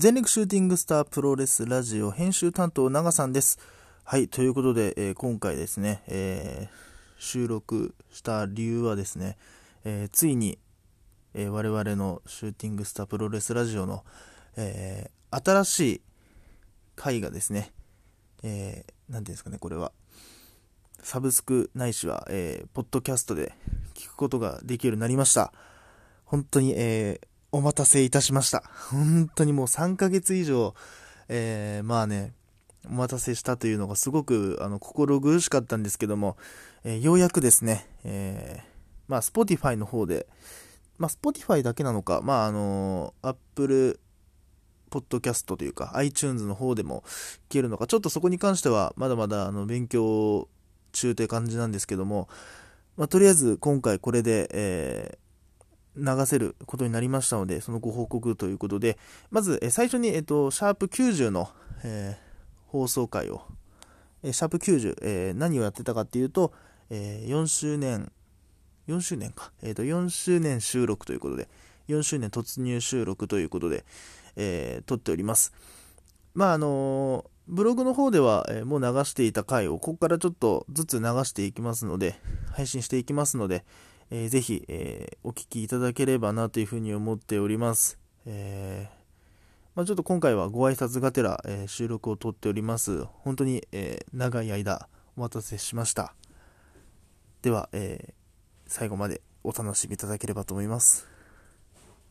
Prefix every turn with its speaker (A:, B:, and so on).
A: 全力シューティングスタープロレスラジオ編集担当長さんです。はい、ということで、えー、今回ですね、えー、収録した理由はですね、えー、ついに、え我々のシューティングスタープロレスラジオの、え新しい回がですね、えー、ていうんですかね、これは、サブスクないしは、えポッドキャストで聞くことができるようになりました。本当に、えお待たせいたしました。本当にもう3ヶ月以上、えー、まあね、お待たせしたというのがすごくあの心苦しかったんですけども、えー、ようやくですね、えー、まあ、Spotify の方で、まあ、Spotify だけなのか、まあ、あのー、Apple ポッドキャストというか iTunes の方でも聞けるのか、ちょっとそこに関してはまだまだあの勉強中という感じなんですけども、まあ、とりあえず今回これで、えー流せることになりましたので、そのご報告ということで、まず、最初に、えっと、シャープ90の、えー、放送回を、えシャープ90、えー、何をやってたかっていうと、え4周年、4周年か、えっ、と、4周年収録ということで、4周年突入収録ということで、え撮っております。まあ、あのブログの方では、えもう流していた回を、ここからちょっとずつ流していきますので、配信していきますので、えー、ぜひ、えー、お聴きいただければなというふうに思っております。えー、まあ、ちょっと今回はご挨拶がてら、え収録をとっております。本当に、え長い間お待たせしました。では、え最後までお楽しみいただければと思います。